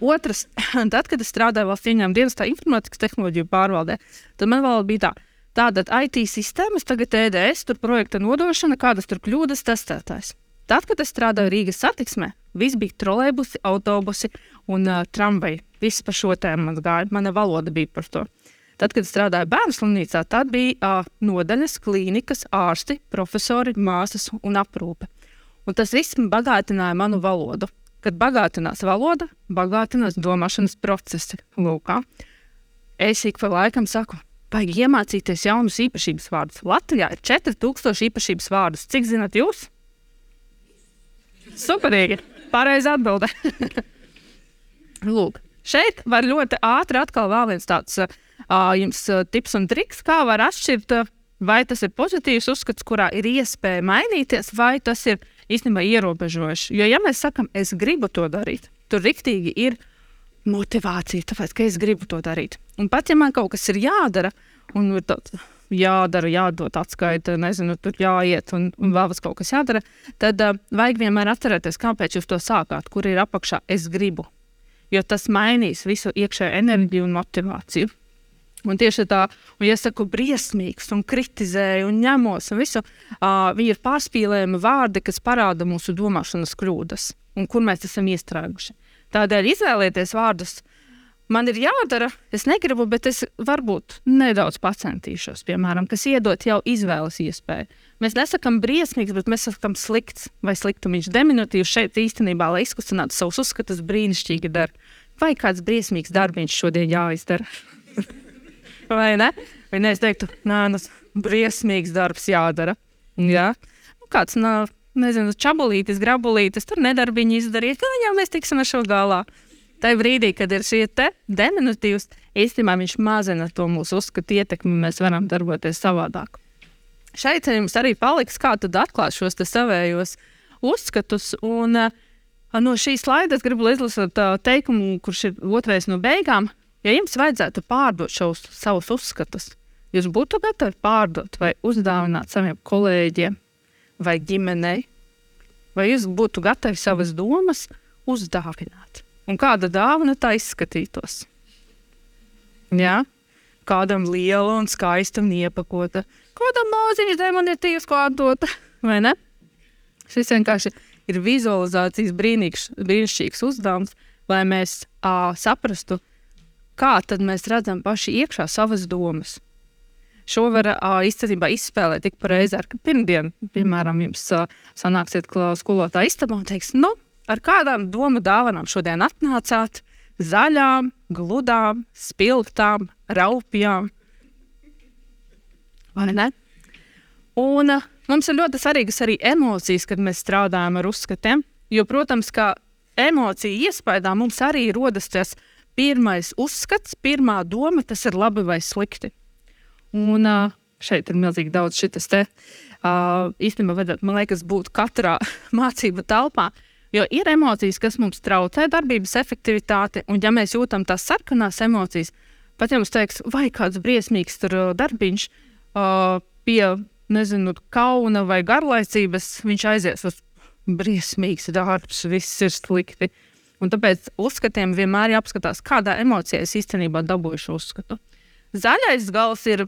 Otrs, tad, kad es strādāju valsts ieņēmuma dienestā informātikas tehnoloģiju pārvaldē, tad man valoda bija tā. Tātad IT sistēmas, tagad EDS, tur projekta nodošana, kādas tur kļūdas testētājs. Tad, kad es strādāju Rīgas satiksmē, viss bija trolēbusi, autobusi un uh, tramvaji. Viss par šo tēmu man gāja, mana valoda bija par to. Tad, kad strādāju bērnu slimnīcā, tad bija uh, nodaļas, klīnikas, ārsti, profesori, māsas un aprūpe. Un tas viss bagātināja manu valodu. kad bagātinās valoda, bagātinās domāšanas procesi. Lūk, es ik pa laikam saku, vajag iemācīties jaunus īpašības vārdus. Latvijā ir 4000 īpašības vārdus. Cik zinat jūs? Superīgi! Pareizi atbildē. Lūk, šeit var ļoti ātri atkal vēl viens tāds uh, jums tips un triks, kā var atšķirt, vai tas ir pozitīvs uzskats, kurā ir iespēja mainīties, vai tas ir īstenībā ierobežojoši. Jo, ja mēs sakām, es gribu to darīt, tur riktīgi ir motivācija, tāpēc, ka es gribu to darīt. Un pat ja man kaut kas ir jādara, un ir tāds jādara, jādod atskaita, nezinu, tur jāiet un, un vēl kaut kas jādara, tad uh, vajag vienmēr atcerēties, kāpēc jūs to sākāt, kur ir apakšā es gribu. Jo tas mainīs visu iekšējo enerģiju un motivāciju. Un tieši tā, un es saku briesmīgs, un kritizēju, un ņemos, un visu, uh, viņi ir pārspīlējami vārdi, kas parāda mūsu domāšanas kļūdas, un kur mēs esam iestrēguši. Tādēļ izvēlieties vārdus, man ir jādara, es negribu, bet es varbūt nedaudz pacentīšos, piemēram, kas iedot jau izvēles iespēju. Mēs nesakām briesmīgs, bet mēs sakām slikts vai sliktumiņš. Deminutīvs šeit īstenībā, lai izkustinātu savus uzskatus, brīnišķīgi dara. Vai kāds briesmīgs darbiņš šodien jāizdara? vai ne? Vai ne, es teiktu, nē, tas nu, briesmīgs darbs jādara. Jā. Nu, kāds, nā, nezinu, čabulītis, grabulītis, tur nedarbiņi izdarīt, ka jau mēs tiksim ar šo galā. Tajā brīdī, kad ir šie deminutīvs, īstenībā viņš mazina to mūsu uzskatu ietekmi, mēs varam darboties savādāk. Šeit jums arī paliks, kā tad atklāt šos savējos uzskatus. Un, no šīs slaidas gribu izlasīt teikumu, kurš ir otrais no beigām. Ja jums vajadzētu pārdot šos savus uzskatus, jūs būtu gatavi pārdot vai uzdāvināt saviem kolēģiem vai ģimenei, vai jūs būtu gatavi savas domas uzdāvināt? Un kāda dāvana tā izskatītos? Jā? Kādam liela un skaista un iepakota, kādam maziņš demonitīvs, ko atdot, vai ne? Šis vienkārši ir vizualizācijas brīnīgs, brīnišķīgs uzdevums, lai mēs ā, saprastu, kā mēs redzam paši iekšā savas domas. Šo var uh, īstenībā izspēlēt tik pareizi, ka pirmdien, piemēram, jums uh, sanāksiet skolotāja istabā un teiks, nu, ar kādām domu dāvanām šodien atnācāt? Zaļām, gludām, spilgtām, raupjām. Vai ne? Un uh, mums ir ļoti svarīgas arī emocijas, kad mēs strādājam ar uzskatiem. Jo, protams, ka emociju iespējā mums arī rodas tas pirmais uzskats, pirmā doma, tas ir labi vai slikti. Un uh, šeit ir milzīgi daudz šis te. Uh, īstenībā, vajadzētu, man liekas, būt katrā mācību telpā. Jo ir emocijas, kas mums traucē darbības efektivitāti, un ja mēs jūtam tās sarkanās emocijas, pat ja mums teiks, vai kāds briesmīgs tur darbiņš uh, pie, nezinu, kauna vai garlaicības, viņš aizies uz briesmīgs darbs, viss ir slikti. Un tāpēc uzskatiem vienmēr jāapskatās, kādā emocijā es īstenībā dabūju šo uzskatu. Zaļais gals ir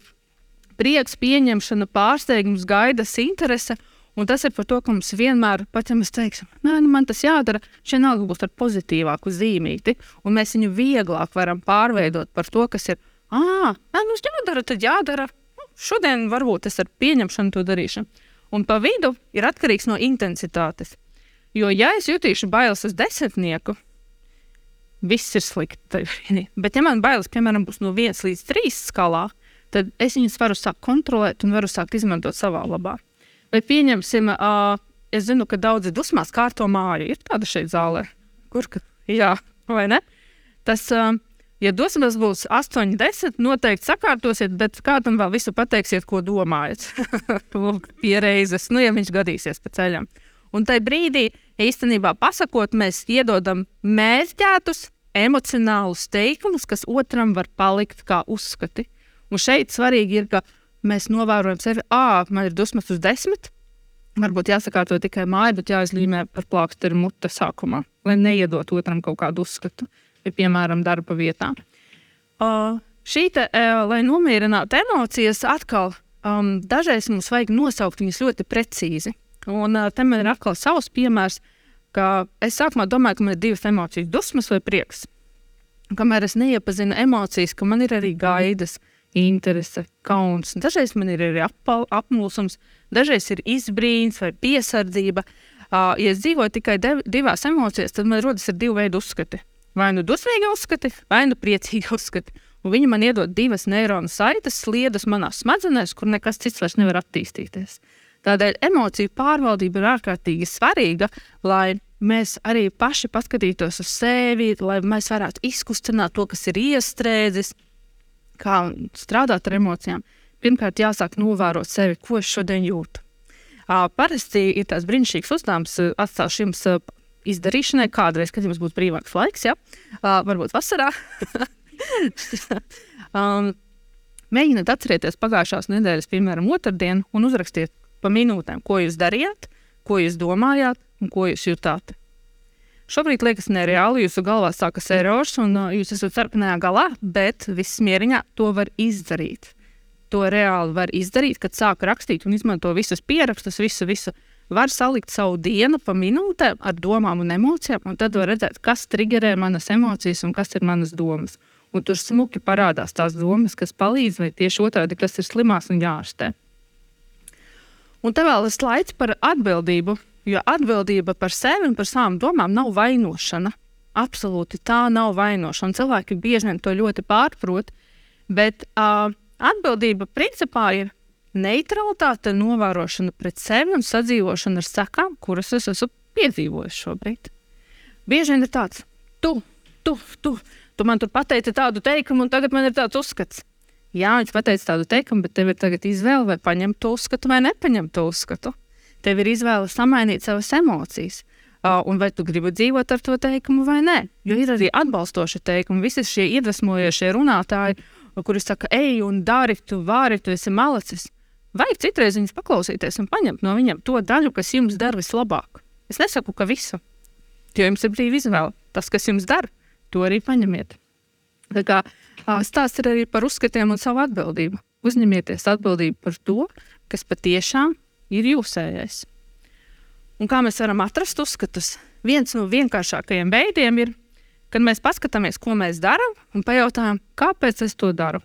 prieks, pieņemšana, pārsteigums, gaidas, interese. Un tas ir par to, ka mums vienmēr, pat ja mēs teiksim, nē, nu man tas jādara, šī nauda būs ar pozitīvāku zīmīti, un mēs viņu vieglāk varam pārveidot par to, kas ir, ah, nē, nu, jādara, tad jādara. Nu, šodien varbūt es ar pieņemšanu to darīšu. Un pa vidu ir atkarīgs no intensitātes. Jo, ja es jutīšu bailes uz desmitnieku, viss ir slikti. Bet, ja man bailes, piemēram, būs no 1 līdz 3 skalā, tad es viņus varu sākt kontrolēt un varu sākt izmantot savā labā. Vai pieņemsim, uh, es zinu, ka daudzi dusmās kārto māju. Ir tāda šeit zālē, kur ka, jā, vai ne? Tas, uh, ja dusmas būs 8, 10, noteikti sakārtosiet, bet kādam vēl visu pateiksiet, ko domājat. Pierēzes, nu, ja viņš gadīsies pa ceļam. Un tajā brīdī, īstenībā pasakot, mēs iedodam mērķētus, emocionālus teikumus, kas otram var palikt kā uzskati. Un šeit svarīgi ir, ka mēs novērojam sevi, ah, man ir dusmas uz desmit. Varbūt jāsakārto tikai māja, bet jāizlīmē par plāksteri mute sākumā, lai neiedot otram kaut kādu uzskatu, vai, piemēram, darba vietā. Uh, šī te, uh, lai nomierinātu emocijas, atkal um, dažreiz mums vajag nosaukt viņas ļoti precīzi. Un uh, tam ir atkal savs piemērs, ka es sākumā domāju, ka man ir divas emocijas, dusmas vai prieks. Kamēr es neiepazinu emocijas, ka man ir arī gaidas, interese, kauns. Dažreiz man ir arī apmulsums, dažreiz ir izbrīns vai piesardzība. Uh, ja es dzīvoju tikai divās emocijās, tad man rodas divi veidi uzskati. Vai nu dusmīgi uzskati, vai nu priecīgi uzskati. Un viņi man iedod divas neironu saites, sliedas manā smadzenēs, kur nekas cits vairs nevar attīstīties. Tādēļ emociju pārvaldība ir ārkārtīgi svarīga, lai mēs arī paši paskatītos uz sevi, lai mēs varētu izkustināt to, kas ir iestrēdzis, kā strādāt ar emocijām. Pirmkārt, jāsāk novērot sevi, ko es šodien jūtu. Parasti ir tāds brīnišķīgs uzdevums, atstāšu jums izdarīšanai, kādreiz, kad jums būs brīvāks laiks, ja? varbūt vasarā. um, mēģiniet atcerēties pagājušās nedēļas, piemēram, otrdienu, un uzrakstiet pa minūtēm, ko jūs darījāt, ko jūs domājāt un ko jūs jutāt. Šobrīd liekas nereāli, jūsu galvā sākas erors, un uh, jūs esat sarkanajā galā, bet viss mieriņā to var izdarīt. To reāli var izdarīt, kad sāk rakstīt un izmanto visus pierakstus, visu, visu. Var salikt savu dienu pa minūtēm ar domām un emocijām, un tad var redzēt, kas triggerē manas emocijas un kas ir manas domas. Un tur smuki parādās tās domas, kas palīdz, vai tieši otrādi, kas ir slimās un jārastē. Un te vēl ir slaids par atbildību, jo atbildība par sevi un par savām domām nav vainošana. Absolūti tā nav vainošana. Cilvēki bieži vien to ļoti pārprot, bet uh, atbildība principā ir neutralitāte, novērošana pret sevi un sadzīvošana ar sekām, kuras es esmu piedzīvojis šobrīd. Bieži vien ir tāds, tu, tu, tu, tu man tur pateici tādu teikumu, un tagad man ir tāds uzskats. Jā, viņš pateica tādu teikumu, bet tev ir tagad izvēle, vai paņemt to uzskatu, vai nepaņemt to uzskatu. Tev ir izvēle samainīt savas emocijas. Uh, un vai tu gribi dzīvot ar to teikumu vai nē? Jo ir arī atbalstoši teikumi, visi šie iedvesmojošie runātāji, kuri saka, ej un dari, tu vari, tu esi malacis. Vajag citreiz viņus paklausīties un paņemt no viņiem to daļu, kas jums dara vislabāk. Es nesaku, ka visu, jo jums ir brīva izvēle. Tas, kas jums dara, to arī paņemiet. Tā kā stāsts ir arī par uzskatiem un savu atbildību. Uzņemieties atbildību par to, kas patiešām ir jūsējais. Un kā mēs varam atrast uzskatus? Viens no vienkāršākajiem veidiem ir, kad mēs paskatāmies, ko mēs darām, un pajautājam, kāpēc es to daru.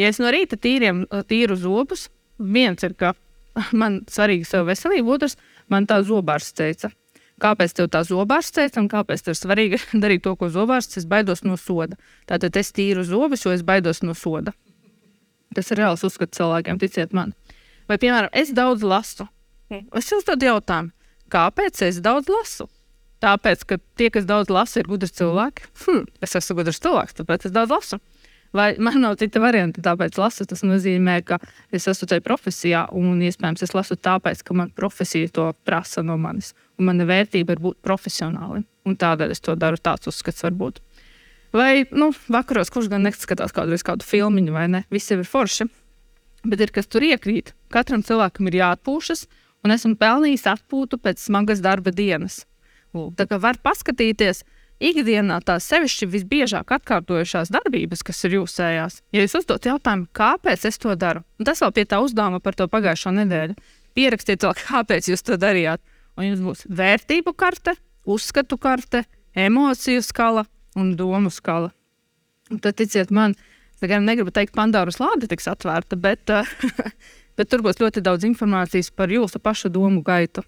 Ja es no rīta tīriem, tīru zobus, viens ir, ka man svarīga sava veselība, otrs man tā zobārs teica. Kāpēc tev tā zobārs teica, un kāpēc tev svarīgi darīt to, ko zobārs? Es baidos no soda. Tātad es tīru zobus, jo es baidos no soda. Tas ir reāls uzskats cilvēkiem, ticiet man. Vai, piemēram, es daudz lasu. Es jums tādu jautājumu, kāpēc es daudz lasu? Tāpēc, ka tie, kas daudz lasa, ir gudri cilvēki. Hm, es esmu gudrs cilvēks, tāpēc es daudz lasu. Vai man nav cita varianta, tāpēc lasu. Tas nozīmē, ka es esmu tajā profesijā, un iespējams es lasu tāpēc, ka man profesija to prasa no manis. Un mana vērtība ir būt profesionāli. Un tādēļ es to daru. Tāds uzskats var būt. Vai nu, vakaros, kurš gan neskatās kādreiz kādu filmu, vai ne? Visi ir forši. Bet ir kas tur iekrīt. Katram cilvēkam ir jāatpūšas, un esmu pelnījis atpūtu pēc smagas darba dienas. Lūk, tā kā var paskatīties, ikdienā tās sevišķi visbiežāk atkārtojušās darbības, kas ir jūsējās. Ja jūs uzdot jautājumu, kāpēc es to daru, un tas vēl pie tā uzdevuma par to pagājušo nedēļu, pierakstiet to, kāpēc jūs to darījāt. Un jums būs vērtību karte, uzskatu karte, emociju skala un domu skala. Un tad, ticiet man, es negribu teikt, Pandoras lāde tiks atvērta, bet, bet tur būs ļoti daudz informācijas par jūsu pašu domu gaitu.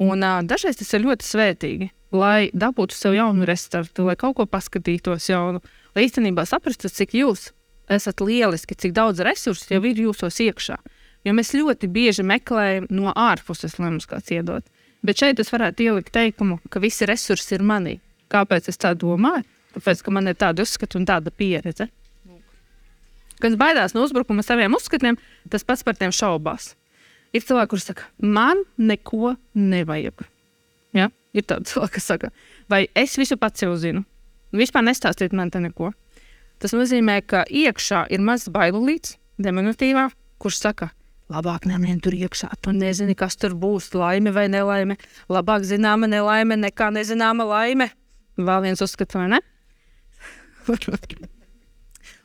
Un, uh, dažreiz tas ir ļoti svētīgi lai dabūtu sev jaunu restartu, lai kaut ko paskatītos jaunu, lai īstenībā saprastu, cik jūs esat lieliski, cik daudz resursu jau ir jūsos iekšā. Jo mēs ļoti bieži meklējam no ārpuses, lai mums kāds iedod. Bet šeit es varētu ielikt teikumu, ka visi resursi ir manī. Kāpēc es tā domāju? Tāpēc, ka man ir tāda uzskata un tāda pieredze. Kas baidās no uzbrukuma saviem uzskatiem, tas pats par tiem šaubās. Ir cilvēki, kuriem saka, man neko nevajag. Ja? Ir tāds cilvēks, kas saka, vai es visu pats jau zinu. Vispār nestāstiet man te neko. Tas nozīmē, ka iekšā ir mazs bailīts, diminutīvā, kurš saka, labāk nemien tur iekšā. Tu nezini, kas tur būs, laime vai nelaime. Labāk zināma nelaime nekā nezināma laime. Vēl viens uzskats, vai ne?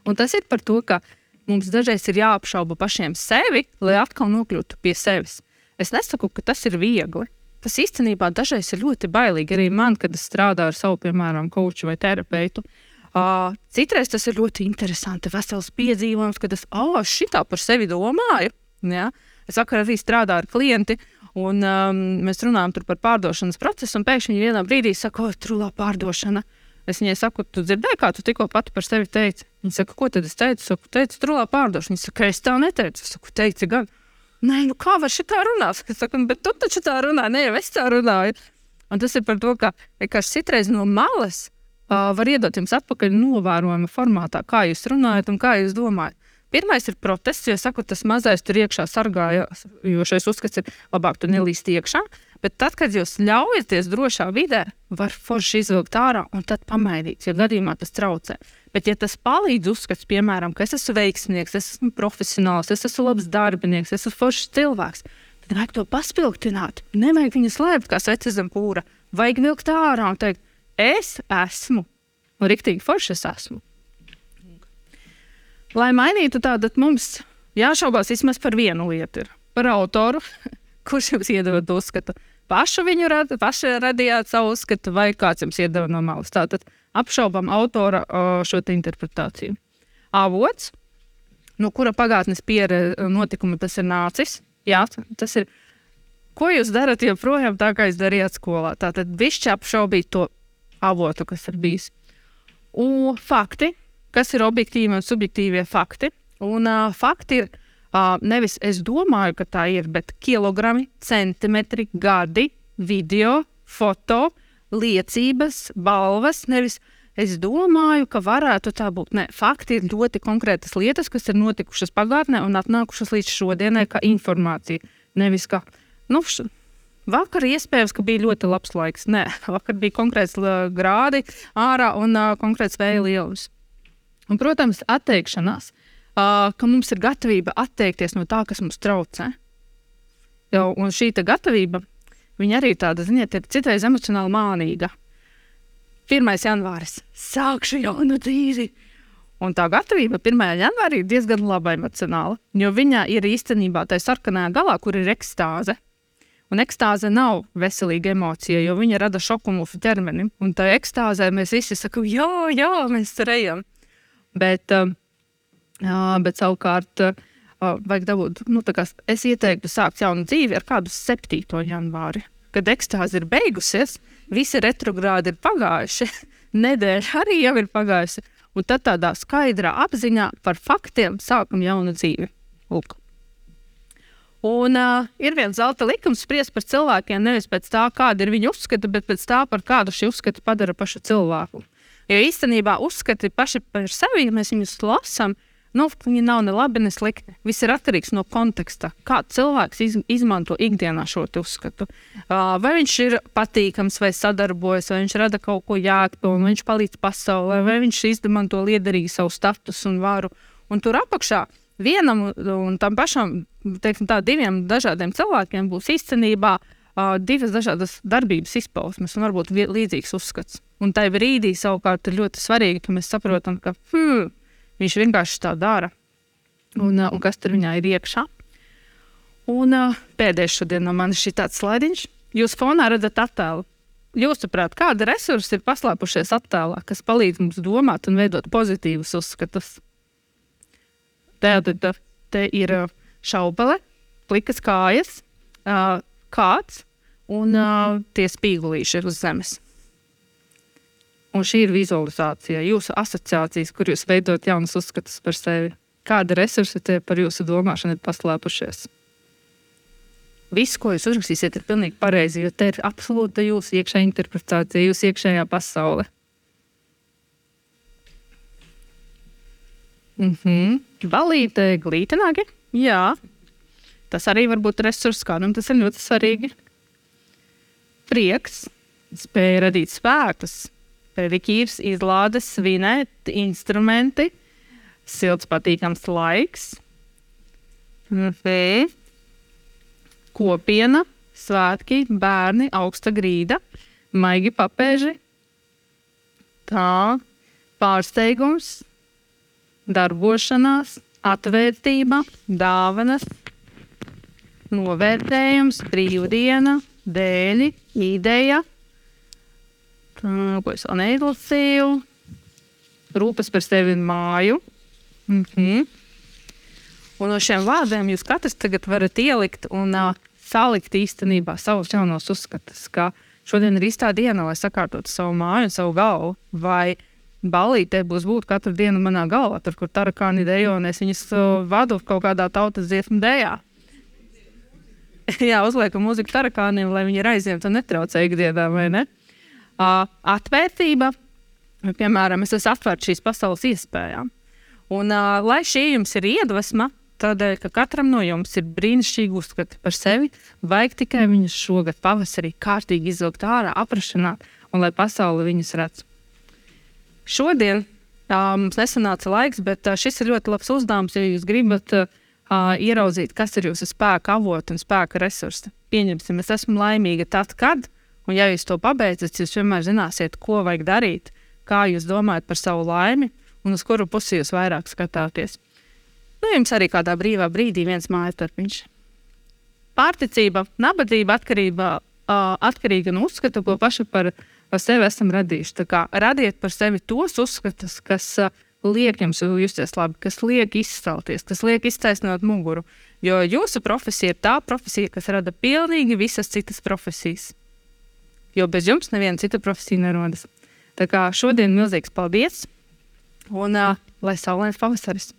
Un tas ir par to, ka mums dažreiz ir jāapšauba pašiem sevi, lai atkal nokļūtu pie sevis. Es nesaku, ka tas ir viegli tas īstenībā dažreiz ir ļoti bailīgi. Arī man, kad es strādāju ar savu, piemēram, koču vai terapeitu. Uh, citreiz tas ir ļoti interesanti, vesels piedzīvojums, kad es oh, šitā par sevi domāju. Ja? Es vakar arī strādāju ar klienti, Un um, mēs runājam par pārdošanas procesu, un pēkšņi vienā brīdī saka, o, trulā pārdošana. Es viņai saku, tu dzirdēji, kā tu tikko pati par sevi teici. Viņa saka, ko tad es teicu? Es saku, teicu, trulā pārdošana. Viņa saka, es tā neteicu. Es saku, teici gan. Nē, nu kā var šitā runāt? Es saku, bet tu taču tā runā, ne jau es tā runāju. Un tas ir par to, ka vienkārši citreiz no malas uh, var iedot jums atpakaļ novērojuma formātā, kā jūs runājat un kā jūs domājat. Pirmais ir protests, jo saku, tas mazais tur iekšā sargāja, jo šis uzskats ir labāk tur nelīst iekšā. Bet tad, kad jūs ļaujaties drošā vidē, var forši izvilkt ārā un tad pamainīt, ja gadījumā tas traucē. Bet, ja tas palīdz uzskats, piemēram, ka es esmu veiksmīgs, es esmu profesionāls, es esmu labs darbinieks, es esmu foršs cilvēks, tad vajag to paspildināt. Nevajag viņu slēpt kā sveci zem pūra. Vajag vilkt ārā un teikt, es esmu. Un rīktīgi forši es esmu. Lai mainītu tādu, mums jāšaubās vismaz par vienu lietu. Ir. Par autoru, kurš jums iedod uzskatu. Pašu viņu rad, paši radījāt savu uzskatu, vai kāds jums iedeva no malas. Tātad apšaubām autora šo interpretāciju. Avots, no kura pagātnes pieredze notikuma tas ir nācis. Jā, tas ir. Ko jūs darat joprojām tā, kā jūs darījāt skolā? Tātad višķi apšaubīt to avotu, kas ir bijis. Un fakti, kas ir objektīvi un subjektīvie fakti. Un uh, fakti ir uh, nevis es domāju, ka tā ir, bet kilogrami, centimetri, gadi, video, foto, liecības, balvas. Nevis es domāju, ka varētu tā būt. Nē, fakti ir ļoti konkrētas lietas, kas ir notikušas pagātnē un atnākušas līdz šodienai, kā informācija. Nevis kā, nu, š... Vakar iespējams, ka bija ļoti labs laiks. Nē, vakar bija konkrēts grādi ārā un uh, konkrēts vēja lielums. Un, protams, atteikšanās, uh, ka mums ir gatavība atteikties no tā, kas mums traucē. Jau, un šī gatavība, viņa arī tāda, ziniet, ir citreiz emocionāli mānīga. 1. janvāris sākšu jaunu dzīvi. Un tā gatavība 1. janvārī ir diezgan laba emocionāla, jo viņā ir īstenībā tā sarkanā galā, kur ir ekstāze. Un ekstāze nav veselīga emocija, jo viņa rada šoku mūsu ķermenim. Un tā ekstāzē mēs visi sakām, jā, jā, mēs tur ejam. Bet, uh, bet savukārt, vajag dabūt, nu, kā, es ieteiktu sākt jaunu dzīvi ar kādu 7. janvāri, kad ekstāze ir beigusies, visi retrogrādi ir pagājuši, nedēļa arī jau ir pagājusi. Un tad tādā skaidrā apziņā par faktiem sākam jaunu dzīvi. Lūk. Un uh, ir viens zelta likums spriest par cilvēkiem nevis pēc tā, kāda ir viņu uzskata, bet pēc tā, par kādu šī uzskata padara pašu cilvēku. Jo īstenībā uzskati paši par sevi, ja mēs viņus lasām, viņi nav ne labi, ne slikti. Viss ir atkarīgs no konteksta, kā cilvēks iz, izmanto ikdienā šo uzskatu. Uh, vai viņš ir patīkams, vai sadarbojas, vai viņš rada kaut ko jēgpilnu, vai viņš palīdz pasaulē, vai viņš izmanto liederīgi savu statusu un varu. Un tur apakšā vienam un tam pašam, teiksim, tā, diviem dažādiem cilvēkiem būs īstenībā uh, divas dažādas darbības izpausmes un varbūt līdzīgs uzskats. Un tajā brīdī savukārt ir ļoti svarīgi, ka mēs saprotam, ka hmm, viņš vienkārši tā dara. Un, uh, un kas tur viņā ir iekšā? Un uh, pēdējais šodien no manis ir tāds slaidiņš. Jūs fonā redzat attēlu. Jūsuprāt, kāda resursi ir paslēpušies attēlā, kas palīdz mums domāt un veidot pozitīvus uzskatus? Tātad te, ir šaubele, plikas kājas, uh, kāds un uh, tie spīgulīši ir uz zemes. Un šī ir vizualizācija, jūsu asociācijas, kur jūs veidojat jaunus uzskatus par sevi. Kāda resursi tie par jūsu domāšanu ir paslēpušies? Viss, ko jūs uzrakstīsiet, ir pilnīgi pareizi, jo te ir absolūta jūsu iekšējā interpretācija, jūsu iekšējā pasaule. Mm -hmm. Balīte, glītenāki? Jā. Tas arī var būt resurss, kādam tas ir ļoti svarīgi. Prieks, spēja radīt spēkus, Rikīrs izlādes, svinēt, instrumenti, silts, patīkams laiks, fē, kopiena, svētki, bērni, augsta grīda, maigi papēži, tā, pārsteigums, darbošanās, atvērtība, dāvanas, novērtējums, brīvdiena, dēļi, ideja ko es vēl neizlasīju. Rūpes par sevi un māju. Mm -hmm. Un no šiem vārdiem jūs katrs tagad varat ielikt un uh, salikt īstenībā savus jaunos uzskatus, ka šodien ir īstā diena, lai sakārtotu savu māju un savu galvu. Vai balītē būs būt katru dienu manā galvā, tur, kur tarakāni dejo, un es viņus uh, vadu kaut kādā tautas dziesmu dējā. Jā, uzliekam mūziku tarakāniem, lai viņi ir aizņemti un netraucē ikdienā, vai ne? Uh, atvērtība, piemēram, es esmu atvērts šīs pasaules iespējām. Un, uh, lai šī jums ir iedvesma, tādēļ, ka katram no jums ir brīnišķīgi uzskati par sevi, vajag tikai viņus šogad pavasarī kārtīgi izvilkt ārā, aprašanāt, un lai pasaule viņus redz. Šodien uh, mums nesanāca laiks, bet uh, šis ir ļoti labs uzdevums, ja jūs gribat uh, ieraudzīt, kas ir jūsu spēka avoti un spēka resursi. Pieņemsim, es esmu laimīga tad, kad, un ja jūs to pabeidzat, jūs vienmēr zināsiet, ko vajag darīt, kā jūs domājat par savu laimi un uz kuru pusi jūs vairāk skatāties. Nu, jums arī kādā brīvā brīdī viens mājas darbiņš. Pārticība, nabadzība atkarība, uh, atkarīga no uzskata, ko paši par, par sevi esam radījuši. Kā radiet par sevi tos uzskatus, kas uh, liek jums justies labi, kas liek izcelties, kas liek iztaisnot muguru. Jo jūsu profesija ir tā profesija, kas rada pilnīgi visas citas profesijas. Jo bez jums neviena cita profesija nerodas. Tā kā šodien milzīgs paldies! Un uh, lai saulains pavasaris.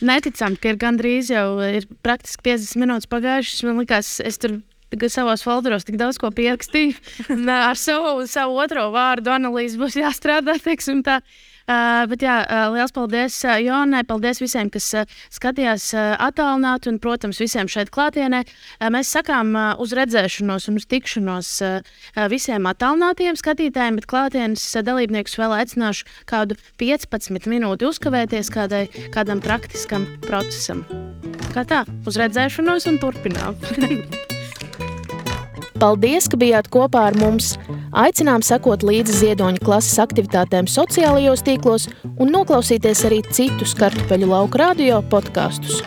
Neticam, ka ir gandrīz jau ir praktiski 50 minūtes pagājušas. Man liekas, es tur savos folderos tik daudz ko pierakstīju. Ar savu, savu otro vārdu analīzi būs jāstrādā. Teiksim, tā. Uh, bet jā, uh, liels paldies uh, Jonai, paldies visiem, kas uh, skatījās uh, attālināti un, protams, visiem šeit klātienē. Uh, mēs sakām uh, uz redzēšanos un uz tikšanos uh, visiem attālinātiem skatītājiem, bet klātienes uh, dalībniekus vēl aicināšu kādu 15 minūti uzkavēties kādai, kādam praktiskam procesam. Kā tā, uz redzēšanos un turpinām. Paldies, ka bijāt kopā ar mums! Aicinām sekot līdzi ziedoņa klases aktivitātēm sociālajos tīklos un noklausīties arī citus kartupeļu lauku radio podkastus.